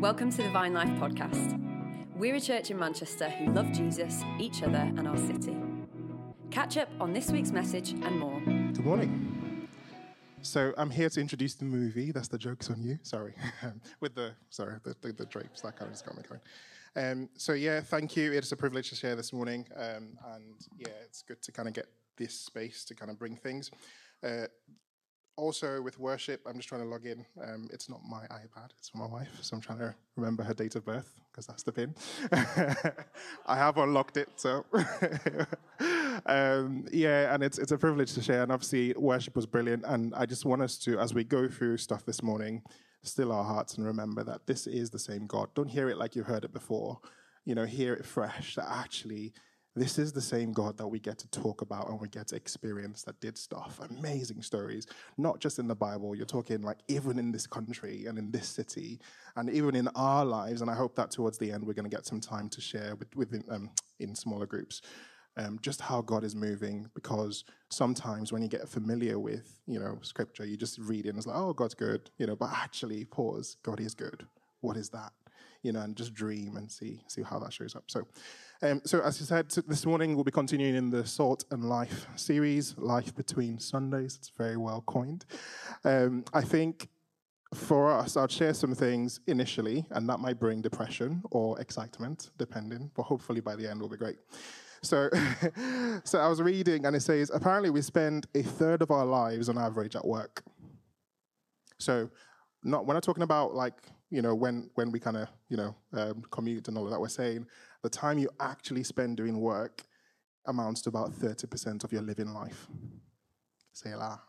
Welcome to the Vine Life podcast. We're a church in Manchester who love Jesus, each other, and our city. Catch up on this week's message and more. Good morning. So I'm here to introduce the movie. That's the jokes on you. Sorry, with the sorry the, the, the drapes that kind of just got me going. Um, so yeah, thank you. It's a privilege to share this morning, um, and yeah, it's good to kind of get this space to kind of bring things. Uh, also with worship, I'm just trying to log in. Um, it's not my iPad, it's my wife, so I'm trying to remember her date of birth because that's the pin. I have unlocked it, so um, yeah, and it's it's a privilege to share. And obviously, worship was brilliant, and I just want us to, as we go through stuff this morning, still our hearts and remember that this is the same God. Don't hear it like you've heard it before. You know, hear it fresh. That actually this is the same God that we get to talk about and we get to experience that did stuff, amazing stories, not just in the Bible. You're talking like even in this country and in this city and even in our lives. And I hope that towards the end we're going to get some time to share with, with um, in smaller groups. Um, just how God is moving, because sometimes when you get familiar with, you know, scripture, you just read it and it's like, oh, God's good, you know, but actually, pause, God is good. What is that? You know, and just dream and see see how that shows up. So, um, so, as you said, this morning we'll be continuing in the Salt and Light series, Life Between Sundays. It's very well coined. Um, I think for us, I'll share some things initially, and that might bring depression or excitement, depending, but hopefully by the end will be great. So, so I was reading, and it says apparently we spend a third of our lives on average at work. So, not when I'm talking about like you know when when we kind of you know um, commute and all of that, we're saying the time you actually spend doing work amounts to about 30% of your living life. Selah.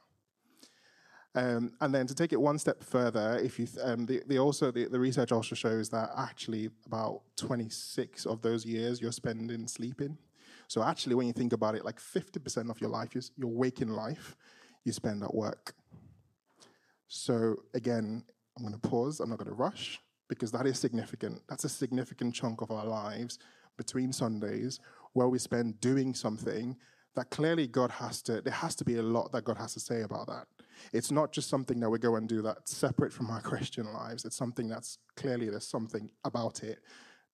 Um, and then to take it one step further, if you th- um, the, the also the, the research also shows that actually about 26 of those years you're spending sleeping. So actually, when you think about it, like 50% of your life, is your waking life, you spend at work. So again, I'm going to pause. I'm not going to rush because that is significant. That's a significant chunk of our lives between Sundays where we spend doing something that clearly God has to, there has to be a lot that God has to say about that. It's not just something that we go and do that's separate from our Christian lives. It's something that's clearly there's something about it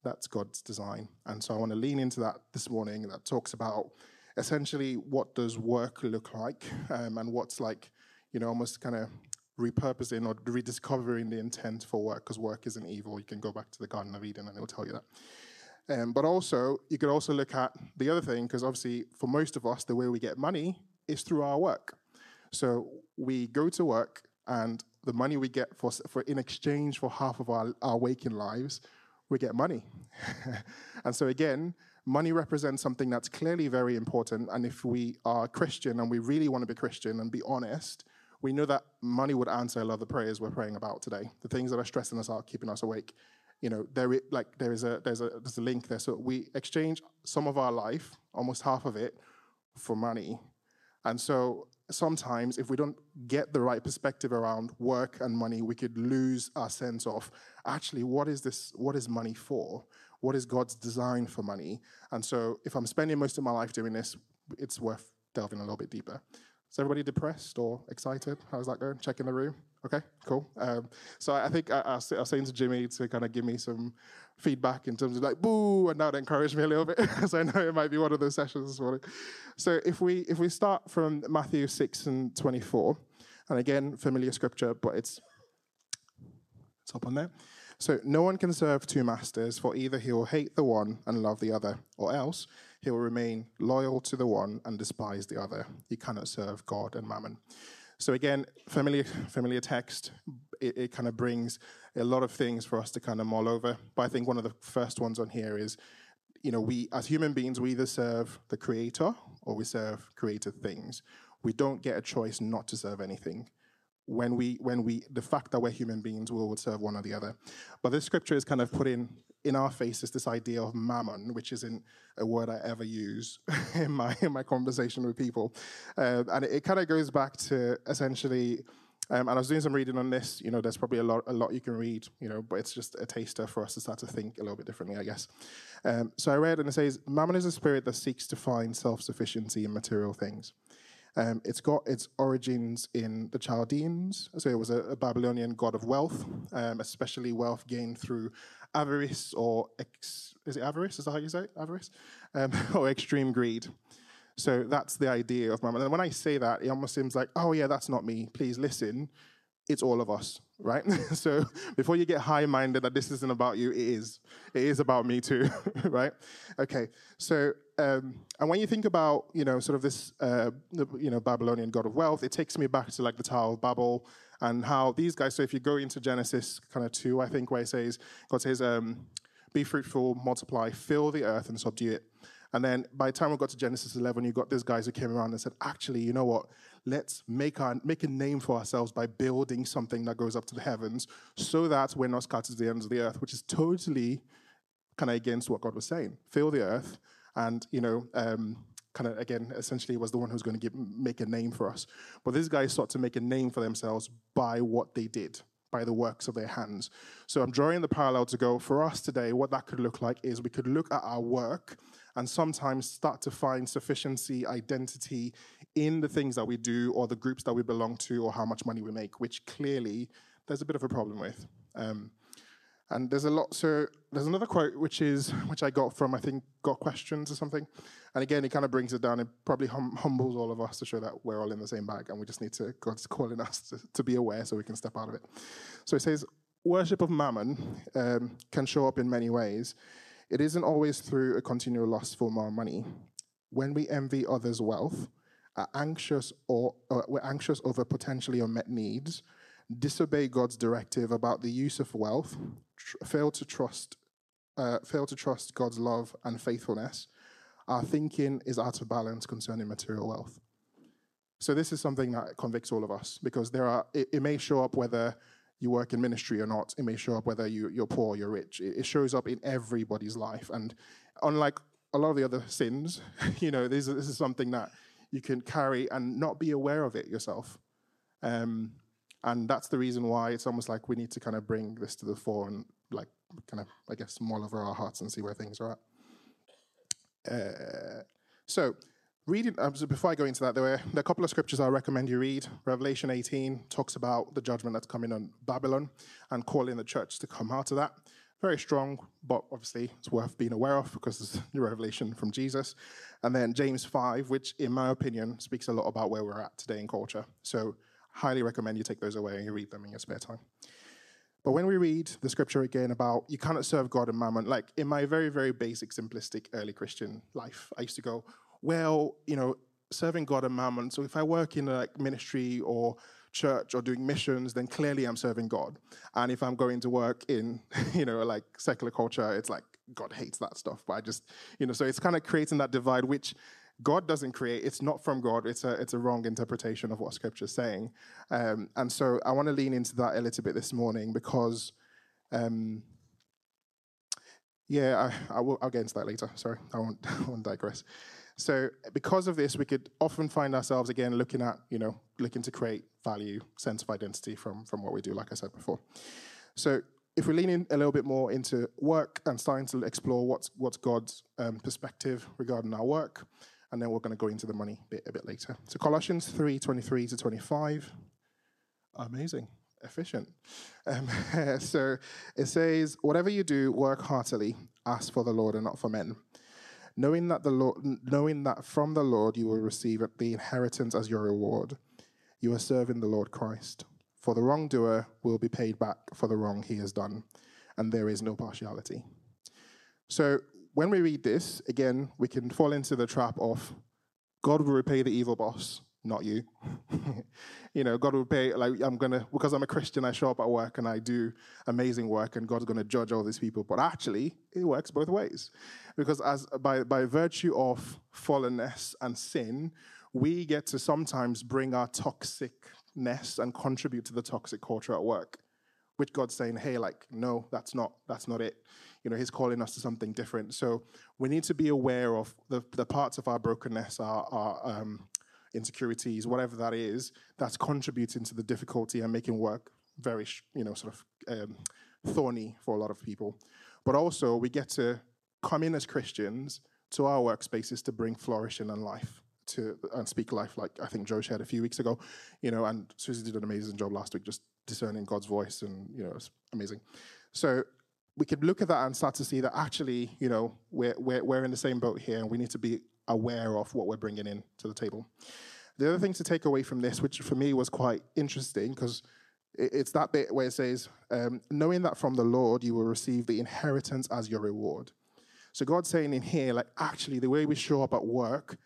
that's God's design. And so I want to lean into that this morning that talks about essentially what does work look like um, and what's like, you know, almost kind of repurposing or rediscovering the intent for work because work isn't evil. You can go back to the Garden of Eden and it'll tell you that. Um, but also, you could also look at the other thing because obviously, for most of us, the way we get money is through our work. So we go to work, and the money we get for, for in exchange for half of our, our waking lives, we get money. and so again, money represents something that's clearly very important. And if we are Christian and we really want to be Christian and be honest, we know that money would answer a lot of the prayers we're praying about today. The things that are stressing us out, keeping us awake. You know, there like there is a there's a there's a link there. So we exchange some of our life, almost half of it, for money. And so sometimes if we don't get the right perspective around work and money, we could lose our sense of actually what is this what is money for? What is God's design for money? And so if I'm spending most of my life doing this, it's worth delving a little bit deeper. Is everybody depressed or excited? How's that going? Check in the room. Okay, cool. Um, so I think I, I, was saying to Jimmy to kind of give me some feedback in terms of like boo, and that encouraged me a little bit because I know it might be one of those sessions this morning. So if we if we start from Matthew six and twenty four, and again familiar scripture, but it's it's up on there. So no one can serve two masters, for either he will hate the one and love the other, or else he will remain loyal to the one and despise the other. He cannot serve God and mammon. So again, familiar familiar text. It, it kind of brings a lot of things for us to kind of mull over. But I think one of the first ones on here is, you know, we as human beings we either serve the Creator or we serve created things. We don't get a choice not to serve anything when we when we the fact that we're human beings we will serve one or the other but this scripture is kind of putting in our faces this idea of mammon which isn't a word i ever use in my in my conversation with people uh, and it, it kind of goes back to essentially um, and I was doing some reading on this. You know, there's probably a lot, a lot you can read. You know, but it's just a taster for us to start to think a little bit differently, I guess. Um, so I read, and it says, "Mammon is a spirit that seeks to find self-sufficiency in material things." Um, it's got its origins in the Chaldeans. So it was a, a Babylonian god of wealth, um, especially wealth gained through avarice or ex, is it avarice? Is that how you say it? avarice? Um, or extreme greed. So that's the idea of mammon. And when I say that, it almost seems like, oh yeah, that's not me. Please listen. It's all of us, right? so before you get high-minded that this isn't about you, it is. It is about me too, right? Okay. So um, and when you think about you know sort of this uh, you know Babylonian god of wealth, it takes me back to like the Tower of Babel and how these guys. So if you go into Genesis kind of two, I think where it says God says, um, "Be fruitful, multiply, fill the earth, and subdue it." And then by the time we got to Genesis 11, you got these guys who came around and said, actually, you know what? Let's make, our, make a name for ourselves by building something that goes up to the heavens so that we're not scattered to the ends of the earth, which is totally kind of against what God was saying. Fill the earth and, you know, um, kind of again essentially was the one who's going to give, make a name for us. But these guys sought to make a name for themselves by what they did, by the works of their hands. So I'm drawing the parallel to go for us today. What that could look like is we could look at our work and sometimes start to find sufficiency, identity in the things that we do or the groups that we belong to or how much money we make, which clearly there's a bit of a problem with. Um, and there's a lot. So there's another quote which is which I got from I think Got Questions or something. And again, it kind of brings it down. It probably hum- humbles all of us to show that we're all in the same bag, and we just need to God's calling us to, to be aware so we can step out of it. So it says, worship of mammon um, can show up in many ways. It isn't always through a continual lust for more money. When we envy others' wealth, are anxious or, or we're anxious over potentially unmet needs, disobey God's directive about the use of wealth, tr- fail to trust, uh, fail to trust God's love and faithfulness, our thinking is out of balance concerning material wealth. So this is something that convicts all of us because there are it, it may show up whether you work in ministry or not. It may show up whether you, you're poor or you're rich. It, it shows up in everybody's life. And unlike a lot of the other sins, you know, this, this is something that you can carry and not be aware of it yourself. Um, and that's the reason why it's almost like we need to kind of bring this to the fore and like kind of, I guess, mull over our hearts and see where things are at. Uh, so reading um, before I go into that, there are a couple of scriptures I recommend you read. Revelation 18 talks about the judgment that's coming on Babylon and calling the church to come out of that. Very strong, but obviously it's worth being aware of because it's the revelation from Jesus. And then James 5, which in my opinion speaks a lot about where we're at today in culture. So highly recommend you take those away and you read them in your spare time. But when we read the scripture again about you cannot serve God and mammon, like in my very, very basic, simplistic early Christian life, I used to go, well, you know, serving God and mammon. So if I work in like, ministry or church or doing missions, then clearly I'm serving God. And if I'm going to work in, you know, like secular culture, it's like God hates that stuff. But I just, you know, so it's kind of creating that divide, which God doesn't create. It's not from God. It's a it's a wrong interpretation of what Scripture's saying. Um, and so I want to lean into that a little bit this morning because, um, yeah, I, I will. I'll get into that later. Sorry, I won't. I won't digress. So because of this, we could often find ourselves again looking at, you know, looking to create value, sense of identity from, from what we do, like I said before. So if we lean in a little bit more into work and starting to explore what's, what's God's um, perspective regarding our work, and then we're going to go into the money bit a bit later. So Colossians 3, 23 to 25. Amazing. Efficient. Um, so it says, whatever you do, work heartily, ask for the Lord and not for men knowing that the Lord, knowing that from the Lord you will receive the inheritance as your reward. You are serving the Lord Christ. For the wrongdoer will be paid back for the wrong he has done, and there is no partiality. So when we read this, again, we can fall into the trap of God will repay the evil boss not you. you know, God will pay, like, I'm going to, because I'm a Christian, I show up at work and I do amazing work and God's going to judge all these people. But actually, it works both ways. Because as by, by virtue of fallenness and sin, we get to sometimes bring our toxicness and contribute to the toxic culture at work, which God's saying, hey, like, no, that's not, that's not it. You know, He's calling us to something different. So we need to be aware of the, the parts of our brokenness, our, our um, insecurities, whatever that is, that's contributing to the difficulty and making work very, you know, sort of um, thorny for a lot of people. But also, we get to come in as Christians to our workspaces to bring flourishing and life to and speak life, like I think Joe shared a few weeks ago, you know, and Susie did an amazing job last week, just discerning God's voice, and you know, it's amazing. So we could look at that and start to see that actually, you know, we're we're we're in the same boat here, and we need to be aware of what we're bringing in to the table. The other thing to take away from this, which for me was quite interesting, because it's that bit where it says, um, knowing that from the Lord you will receive the inheritance as your reward. So God's saying in here, like, actually, the way we show up at work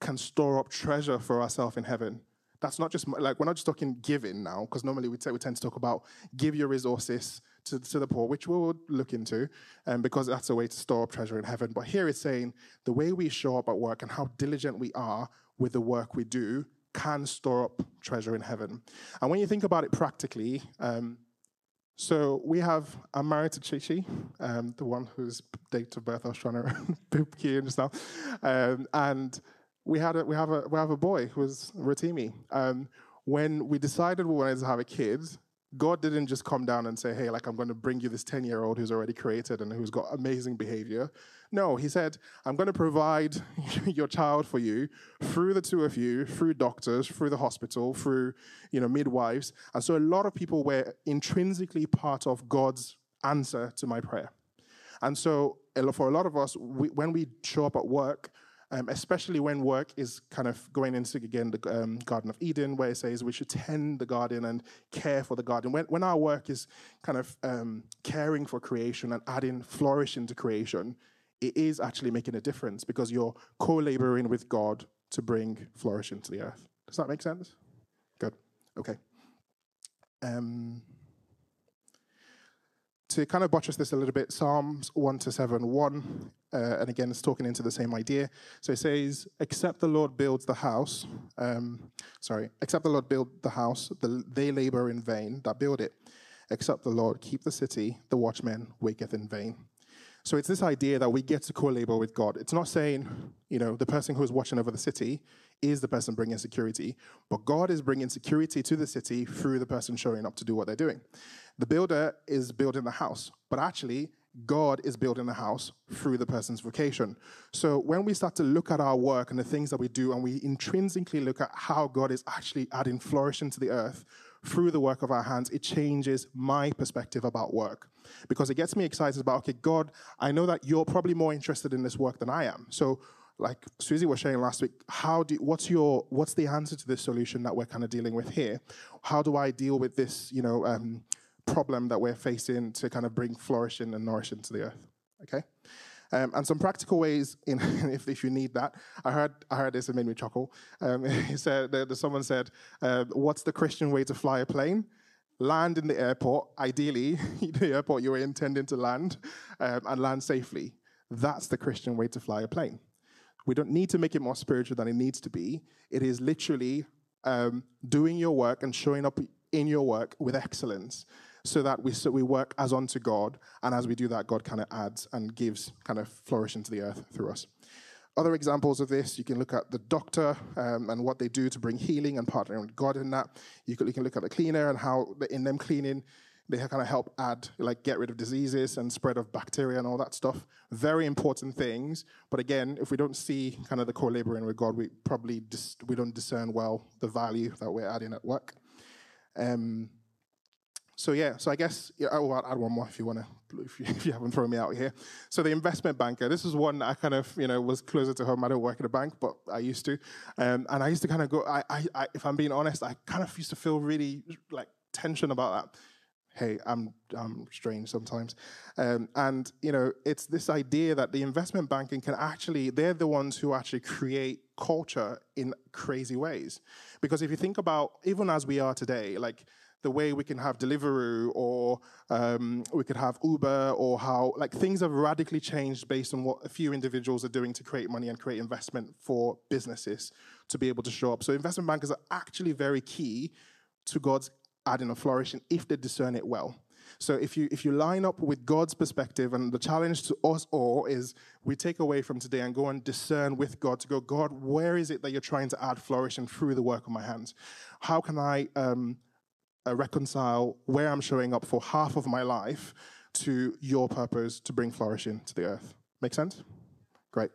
can store up treasure for ourselves in heaven. That's not just like we're not just talking giving now, because normally we, we tend to talk about give your resources to, to the poor, which we'll look into, um, because that's a way to store up treasure in heaven. But here it's saying the way we show up at work and how diligent we are with the work we do can store up treasure in heaven. And when you think about it practically, um, so we have, I'm married to Chichi, um, the one whose date of birth I was trying to poop key just now. Um, and we had a, we have a we have a boy who's Rotimi. Um, when we decided we wanted to have a kid, God didn't just come down and say, "Hey, like I'm going to bring you this 10-year-old who's already created and who's got amazing behavior." No, he said, "I'm going to provide your child for you through the two of you, through doctors, through the hospital, through, you know, midwives." And so a lot of people were intrinsically part of God's answer to my prayer. And so for a lot of us, we, when we show up at work, um, especially when work is kind of going into, again, the um, Garden of Eden, where it says we should tend the garden and care for the garden. When, when our work is kind of um, caring for creation and adding flourishing to creation, it is actually making a difference because you're co laboring with God to bring flourishing to the earth. Does that make sense? Good. Okay. Um, to kind of buttress this a little bit, Psalms 1 to 7, 1, uh, and again, it's talking into the same idea. So it says, Except the Lord builds the house, um, sorry, except the Lord build the house, the, they labor in vain that build it. Except the Lord keep the city, the watchman waketh in vain. So it's this idea that we get to co-labor with God. It's not saying, you know, the person who is watching over the city is the person bringing security, but God is bringing security to the city through the person showing up to do what they're doing. The builder is building the house, but actually, God is building the house through the person's vocation. So when we start to look at our work and the things that we do, and we intrinsically look at how God is actually adding flourishing to the earth through the work of our hands, it changes my perspective about work. Because it gets me excited about, okay, God, I know that you're probably more interested in this work than I am. So like Susie was sharing last week, how do what's your what's the answer to this solution that we're kind of dealing with here? How do I deal with this, you know, um, problem that we're facing to kind of bring flourishing and nourishing to the earth. Okay? Um, and some practical ways, in, if, if you need that. I heard I heard this and made me chuckle. Um, he said that someone said, uh, "What's the Christian way to fly a plane?" Land in the airport, ideally the airport you were intending to land, um, and land safely. That's the Christian way to fly a plane. We don't need to make it more spiritual than it needs to be. It is literally um, doing your work and showing up in your work with excellence so that we, so we work as unto God. And as we do that, God kind of adds and gives kind of flourish into the earth through us. Other examples of this, you can look at the doctor um, and what they do to bring healing and partnering with God in that. You can, you can look at the cleaner and how in them cleaning, they kind of help add, like, get rid of diseases and spread of bacteria and all that stuff. Very important things. But again, if we don't see kind of the core laboring with God, we probably dis- we don't discern well the value that we're adding at work. Um, so yeah, so I guess yeah, I'll add one more if you want to, if you, if you haven't thrown me out here. So the investment banker, this is one I kind of you know was closer to home. I don't work at a bank, but I used to, um, and I used to kind of go. I, I, I, if I'm being honest, I kind of used to feel really like tension about that. Hey, I'm I'm strange sometimes, um, and you know it's this idea that the investment banking can actually they're the ones who actually create culture in crazy ways, because if you think about even as we are today, like the way we can have Deliveroo or um, we could have Uber or how like things have radically changed based on what a few individuals are doing to create money and create investment for businesses to be able to show up. So investment bankers are actually very key to God's adding and flourishing if they discern it well. So if you if you line up with God's perspective, and the challenge to us all is we take away from today and go and discern with God to go, God, where is it that you're trying to add flourishing through the work of my hands? How can I um, uh, reconcile where I'm showing up for half of my life to your purpose to bring flourishing to the earth. Make sense? Great.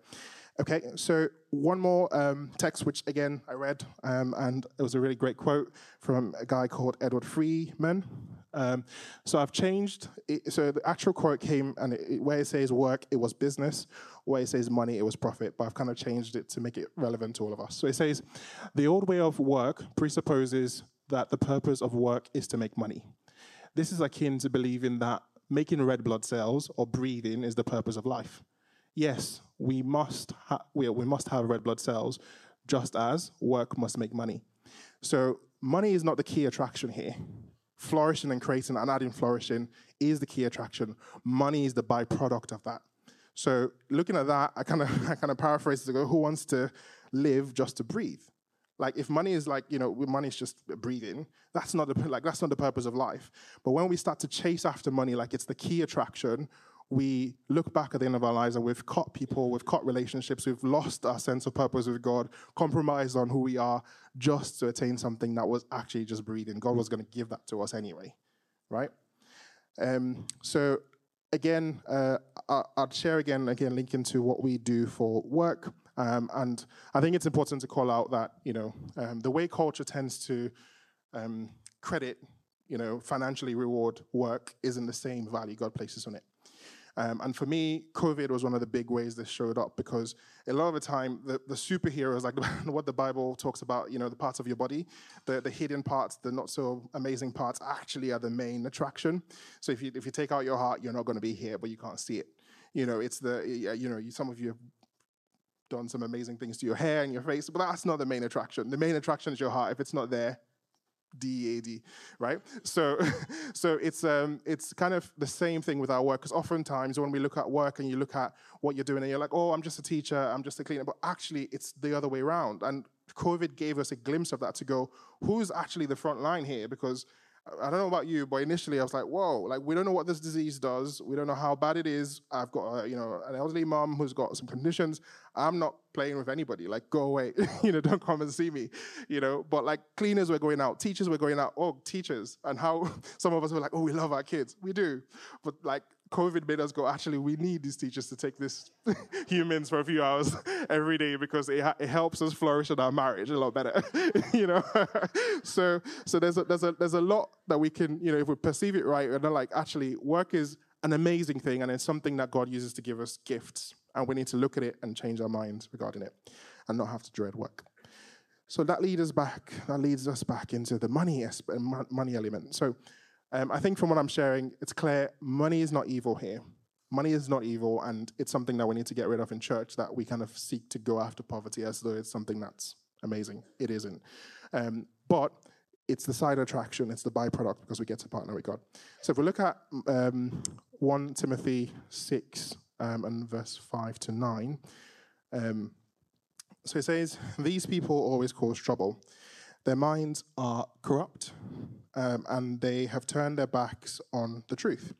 Okay, so one more um, text, which again I read, um, and it was a really great quote from a guy called Edward Freeman. Um, so I've changed. It, so the actual quote came, and it, where it says work, it was business. Where it says money, it was profit. But I've kind of changed it to make it relevant to all of us. So it says, the old way of work presupposes that the purpose of work is to make money. This is akin to believing that making red blood cells or breathing is the purpose of life yes, we must, ha- we, we must have red blood cells, just as work must make money. So money is not the key attraction here. Flourishing and creating and adding flourishing is the key attraction. Money is the byproduct of that. So looking at that, I kind of I kind of paraphrase to go, who wants to live just to breathe? Like if money is like you know money is just breathing, that's not the like that's not the purpose of life. But when we start to chase after money like it's the key attraction, we look back at the end of our lives and we've cut people, we've cut relationships, we've lost our sense of purpose with God, compromised on who we are just to attain something that was actually just breathing. God was going to give that to us anyway, right? Um, so again, uh, I, would share again, again, link into what we do for work. Um, and I think it's important to call out that, you know, um, the way culture tends to um, credit, you know, financially reward work isn't the same value God places on it. Um, and for me, COVID was one of the big ways this showed up because a lot of the time, the, the superheroes, like what the Bible talks about, you know, the parts of your body, the, the hidden parts, the not so amazing parts, actually are the main attraction. So if you, if you take out your heart, you're not going to be here, but you can't see it. You know, it's the, you know, some of you have done some amazing things to your hair and your face, but that's not the main attraction. The main attraction is your heart. If it's not there, D-E-A-D, right? So, so it's um, it's kind of the same thing with our work. Because oftentimes when we look at work and you look at what you're doing, and you're like, oh, I'm just a teacher, I'm just a cleaner, but actually it's the other way around. And COVID gave us a glimpse of that to go, who's actually the front line here? Because I don't know about you, but initially I was like, whoa, like we don't know what this disease does. We don't know how bad it is. I've got, a, you know, an elderly mom who's got some conditions. I'm not playing with anybody. Like, go away. you know, don't come and see me. You know, but like cleaners were going out, teachers were going out. Oh, teachers, and how some of us were like, oh, we love our kids. We do, but like COVID made us go, actually, we need these teachers to take this humans for a few hours every day because it, it helps us flourish in our marriage a lot better, you know. so so there's a, there's a there's a lot that we can you know if we perceive it right and like actually work is an amazing thing and it's something that God uses to give us gifts and we need to look at it and change our minds regarding it and not have to dread work. So that leads us back. That leads us back into the money money element. So um, I think from what I'm sharing, it's clear money is not evil here. Money is not evil, and it's something that we need to get rid of in church. That we kind of seek to go after poverty as though it's something that's amazing. It isn't. Um, but it's the side attraction, it's the byproduct because we get to partner with God. So if we look at um, 1 Timothy 6 um, and verse 5 to 9, um, so it says, These people always cause trouble. Their minds are corrupt, um, and they have turned their backs on the truth.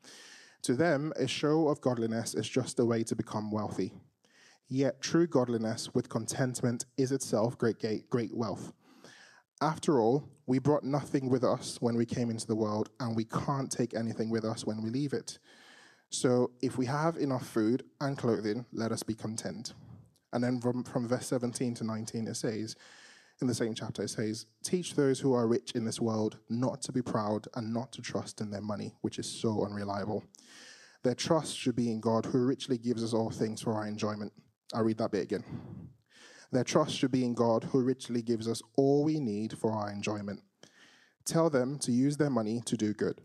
To them, a show of godliness is just a way to become wealthy. Yet true godliness with contentment is itself great, great wealth. After all, we brought nothing with us when we came into the world, and we can't take anything with us when we leave it. So if we have enough food and clothing, let us be content. And then from, from verse 17 to 19, it says, in the same chapter, it says, Teach those who are rich in this world not to be proud and not to trust in their money, which is so unreliable. Their trust should be in God, who richly gives us all things for our enjoyment. I'll read that bit again. Their trust should be in God, who richly gives us all we need for our enjoyment. Tell them to use their money to do good.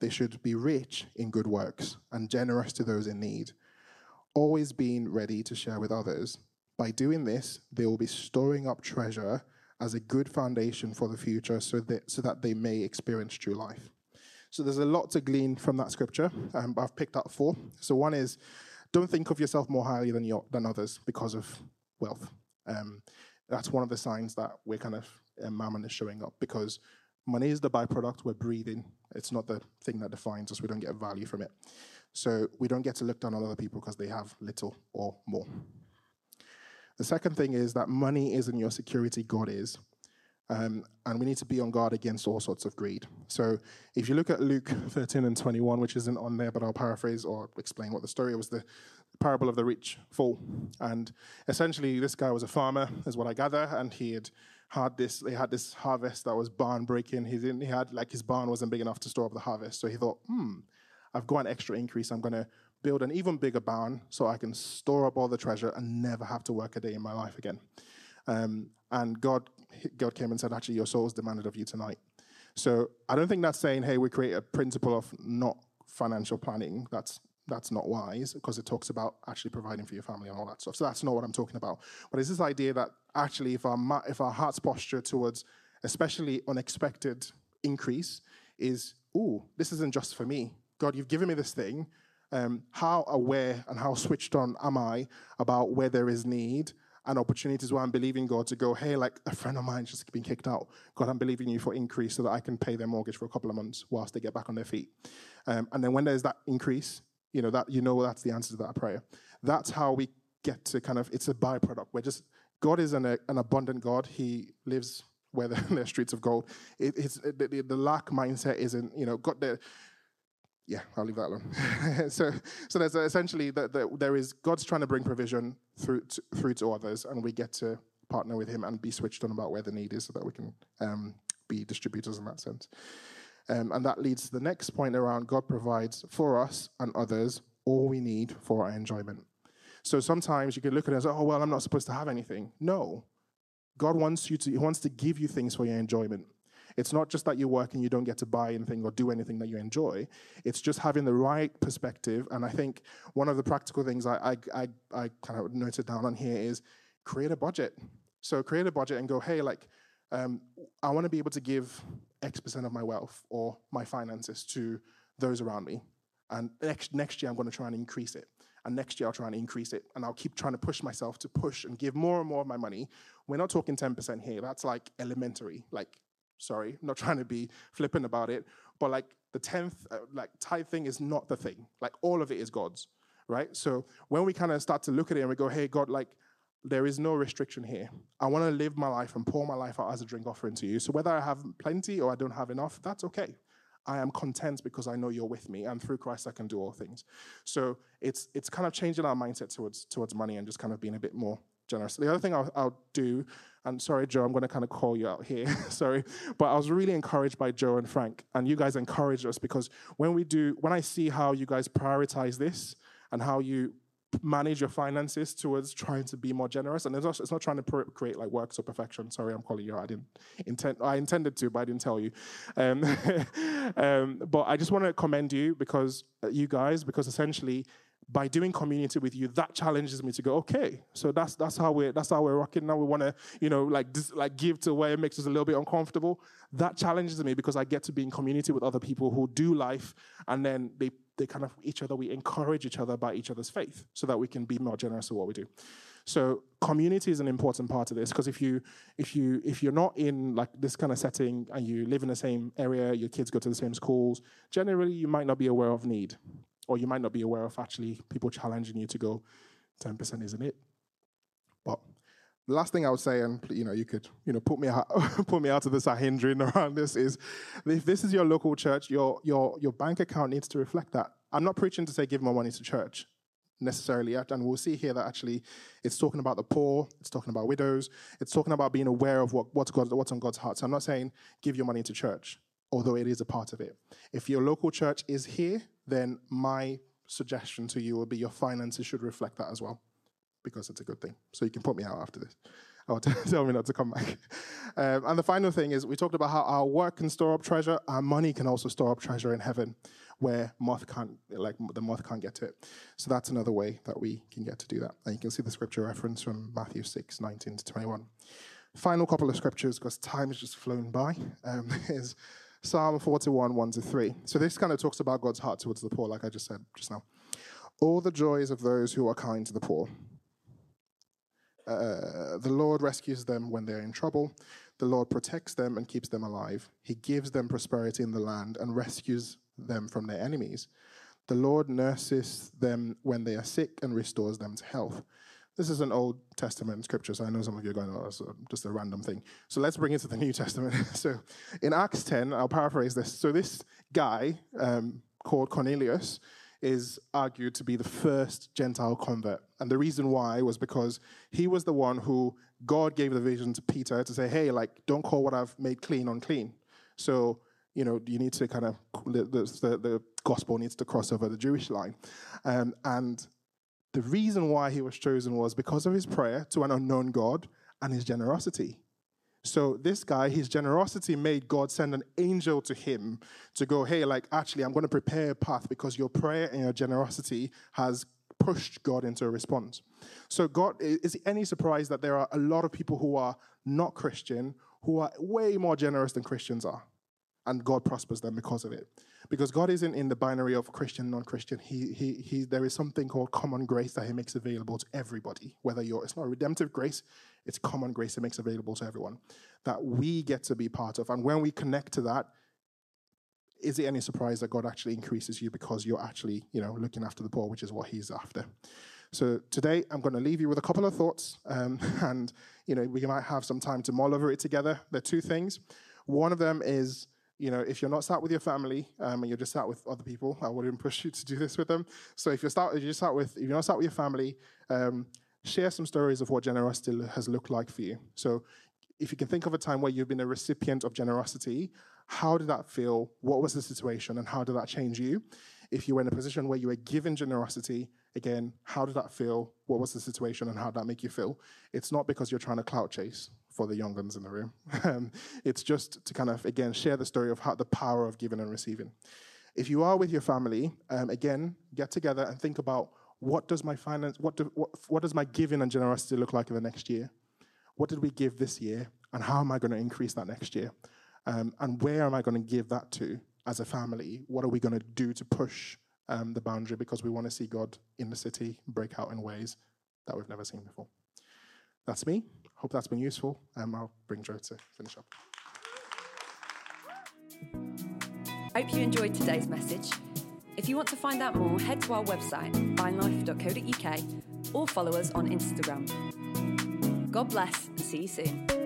They should be rich in good works and generous to those in need, always being ready to share with others by doing this, they will be storing up treasure as a good foundation for the future so that, so that they may experience true life. So there's a lot to glean from that scripture. Um, I've picked up four. So one is don't think of yourself more highly than, your, than others because of wealth. Um, that's one of the signs that we're kind of, uh, mammon is showing up because money is the byproduct. We're breathing. It's not the thing that defines us. We don't get value from it. So we don't get to look down on other people because they have little or more. The second thing is that money isn't your security, God is. Um, and we need to be on guard against all sorts of greed. So if you look at Luke 13 and 21, which isn't on there, but I'll paraphrase or explain what the story was the parable of the rich fool. And essentially, this guy was a farmer, is what I gather, and he had had this, they had this harvest that was barn breaking. He didn't, he had, like, his barn wasn't big enough to store up the harvest. So he thought, hmm, I've got an extra increase. I'm going to build an even bigger barn so I can store up all the treasure and never have to work a day in my life again. Um, and God, God came and said, actually, your soul is demanded of you tonight. So I don't think that's saying, hey, we create a principle of not financial planning. That's that's not wise because it talks about actually providing for your family and all that stuff. So that's not what I'm talking about. But it's this idea that actually, if our if our heart's posture towards, especially unexpected increase, is, oh, this isn't just for me. God, you've given me this thing. Um, how aware and how switched on am I about where there is need and opportunities where I'm believing God to go, hey, like a friend of mine just been kicked out. God, I'm believing you for increase so that I can pay their mortgage for a couple of months whilst they get back on their feet. Um, and then when there's that increase, you know that you know that's the answer to that prayer. That's how we get to kind of it's a byproduct. We're just God is an, an abundant God. He lives where the, streets of gold. It, it's the, the, lack mindset isn't you know God the yeah, I'll leave that alone. so, so there's essentially that the, there is God's trying to bring provision through to, through to others, and we get to partner with Him and be switched on about where the need is, so that we can um, be distributors in that sense. Um, and that leads to the next point around God provides for us and others all we need for our enjoyment. So sometimes you can look at it as, oh, well, I'm not supposed to have anything. No. God wants you to, He wants to give you things for your enjoyment. It's not just that you work and you don't get to buy anything or do anything that you enjoy. It's just having the right perspective. And I think one of the practical things I, I, I, I kind of noted down on here is create a budget. So create a budget and go, hey, like, um, I want to be able to give X percent of my wealth or my finances to those around me. And next, next year, I'm going to try and increase it. And next year, I'll try and increase it. And I'll keep trying to push myself to push and give more and more of my money. We're not talking 10% here. That's like elementary. Like, sorry, I'm not trying to be flippant about it. But like the 10th, uh, like tithe thing is not the thing. Like all of it is God's, right? So when we kind of start to look at it and we go, hey, God, like, there is no restriction here. I want to live my life and pour my life out as a drink offering to you. So whether I have plenty or I don't have enough, that's okay. I am content because I know you're with me, and through Christ I can do all things. So it's it's kind of changing our mindset towards towards money and just kind of being a bit more generous. The other thing I'll, I'll do, and sorry, Joe, I'm going to kind of call you out here, sorry, but I was really encouraged by Joe and Frank, and you guys encouraged us because when we do, when I see how you guys prioritize this and how you manage your finances towards trying to be more generous. And it's not, it's not trying to pr- create like works of perfection. Sorry, I'm calling you. I didn't intend. I intended to, but I didn't tell you. Um, um, but I just want to commend you because uh, you guys, because essentially by doing community with you, that challenges me to go, okay, so that's that's how we're that's how we're rocking now. We want to, you know, like dis, like give to where it makes us a little bit uncomfortable. That challenges me because I get to be in community with other people who do life, and then they they kind of each other. We encourage each other by each other's faith, so that we can be more generous in what we do. So community is an important part of this because if you if you if you're not in like this kind of setting and you live in the same area, your kids go to the same schools, generally you might not be aware of need or you might not be aware of actually people challenging you to go 10% isn't it but the last thing I would say, and you know, you could, you know, put me out, put me out of this hindering around this is, if this is your local church, your your your bank account needs to reflect that. I'm not preaching to say give more money to church necessarily, and we'll see here that actually, it's talking about the poor, it's talking about widows, it's talking about being aware of what what's God, what's on God's heart. So I'm not saying give your money to church, although it is a part of it. If your local church is here, then my suggestion to you will be your finances should reflect that as well, because it's a good thing. So you can put me out after this. Or tell me not to come back. Um, and the final thing is, we talked about how our work can store up treasure. Our money can also store up treasure in heaven, where moth can't, like the moth can't get to it. So that's another way that we can get to do that. And you can see the scripture reference from Matthew 6, 19 to 21. Final couple of scriptures, because time has just flown by, um, is Psalm 41, 1 to 3. So this kind of talks about God's heart towards the poor, like I just said just now. All the joys of those who are kind to the poor. Uh, the Lord rescues them when they're in trouble. The Lord protects them and keeps them alive. He gives them prosperity in the land and rescues them from their enemies. The Lord nurses them when they are sick and restores them to health. This is an Old Testament scripture, so I know some of you are going, oh, that's just a random thing. So let's bring it to the New Testament. so in Acts 10, I'll paraphrase this. So this guy um, called Cornelius is argued to be the first Gentile convert. And the reason why was because he was the one who God gave the vision to Peter to say, hey, like, don't call what I've made clean unclean. So, you know, you need to kind of, the, the, the gospel needs to cross over the Jewish line. Um, and the reason why he was chosen was because of his prayer to an unknown God and his generosity. So this guy, his generosity made God send an angel to him to go, hey, like actually, I'm going to prepare a path because your prayer and your generosity has pushed God into a response. So God, is it any surprise that there are a lot of people who are not Christian who are way more generous than Christians are? And God prospers them because of it because God isn't in the binary of Christian, non-Christian. He, he, he, there is something called common grace that He makes available to everybody. Whether you're, it's not redemptive grace, it's common grace He makes available to everyone that we get to be part of. And when we connect to that, is it any surprise that God actually increases you because you're actually, you know, looking after the poor, which is what He's after. So today I'm going to leave you with a couple of thoughts, um, and you know, we might have some time to mull over it together. There are two things. One of them is you know, if you're not sat with your family um, and you're just sat with other people, I wouldn't push you to do this with them. So if you're start, if you start with, if you're not sat with your family, um, share some stories of what generosity has looked like for you. So if you can think of a time where you've been a recipient of generosity, how did that feel? What was the situation, and how did that change you? If you were in a position where you were given generosity, again, how did that feel? What was the situation, and how did that make you feel? It's not because you're trying to clout chase for the young ones in the room. Um, it's just to kind of, again, share the story of how the power of giving and receiving. If you are with your family, um, again, get together and think about what does my finance, what, do, what, what does my giving and generosity look like in the next year? What did we give this year? And how am I going to increase that next year? Um, and where am I going to give that to as a family? What are we going to do to push um, the boundary because we want to see God in the city break out in ways that we've never seen before? That's me. Hope that's been useful. Um, I'll bring Joe to finish up. Hope you enjoyed today's message. If you want to find out more, head to our website, vinelife.co.uk, or follow us on Instagram. God bless and see you soon.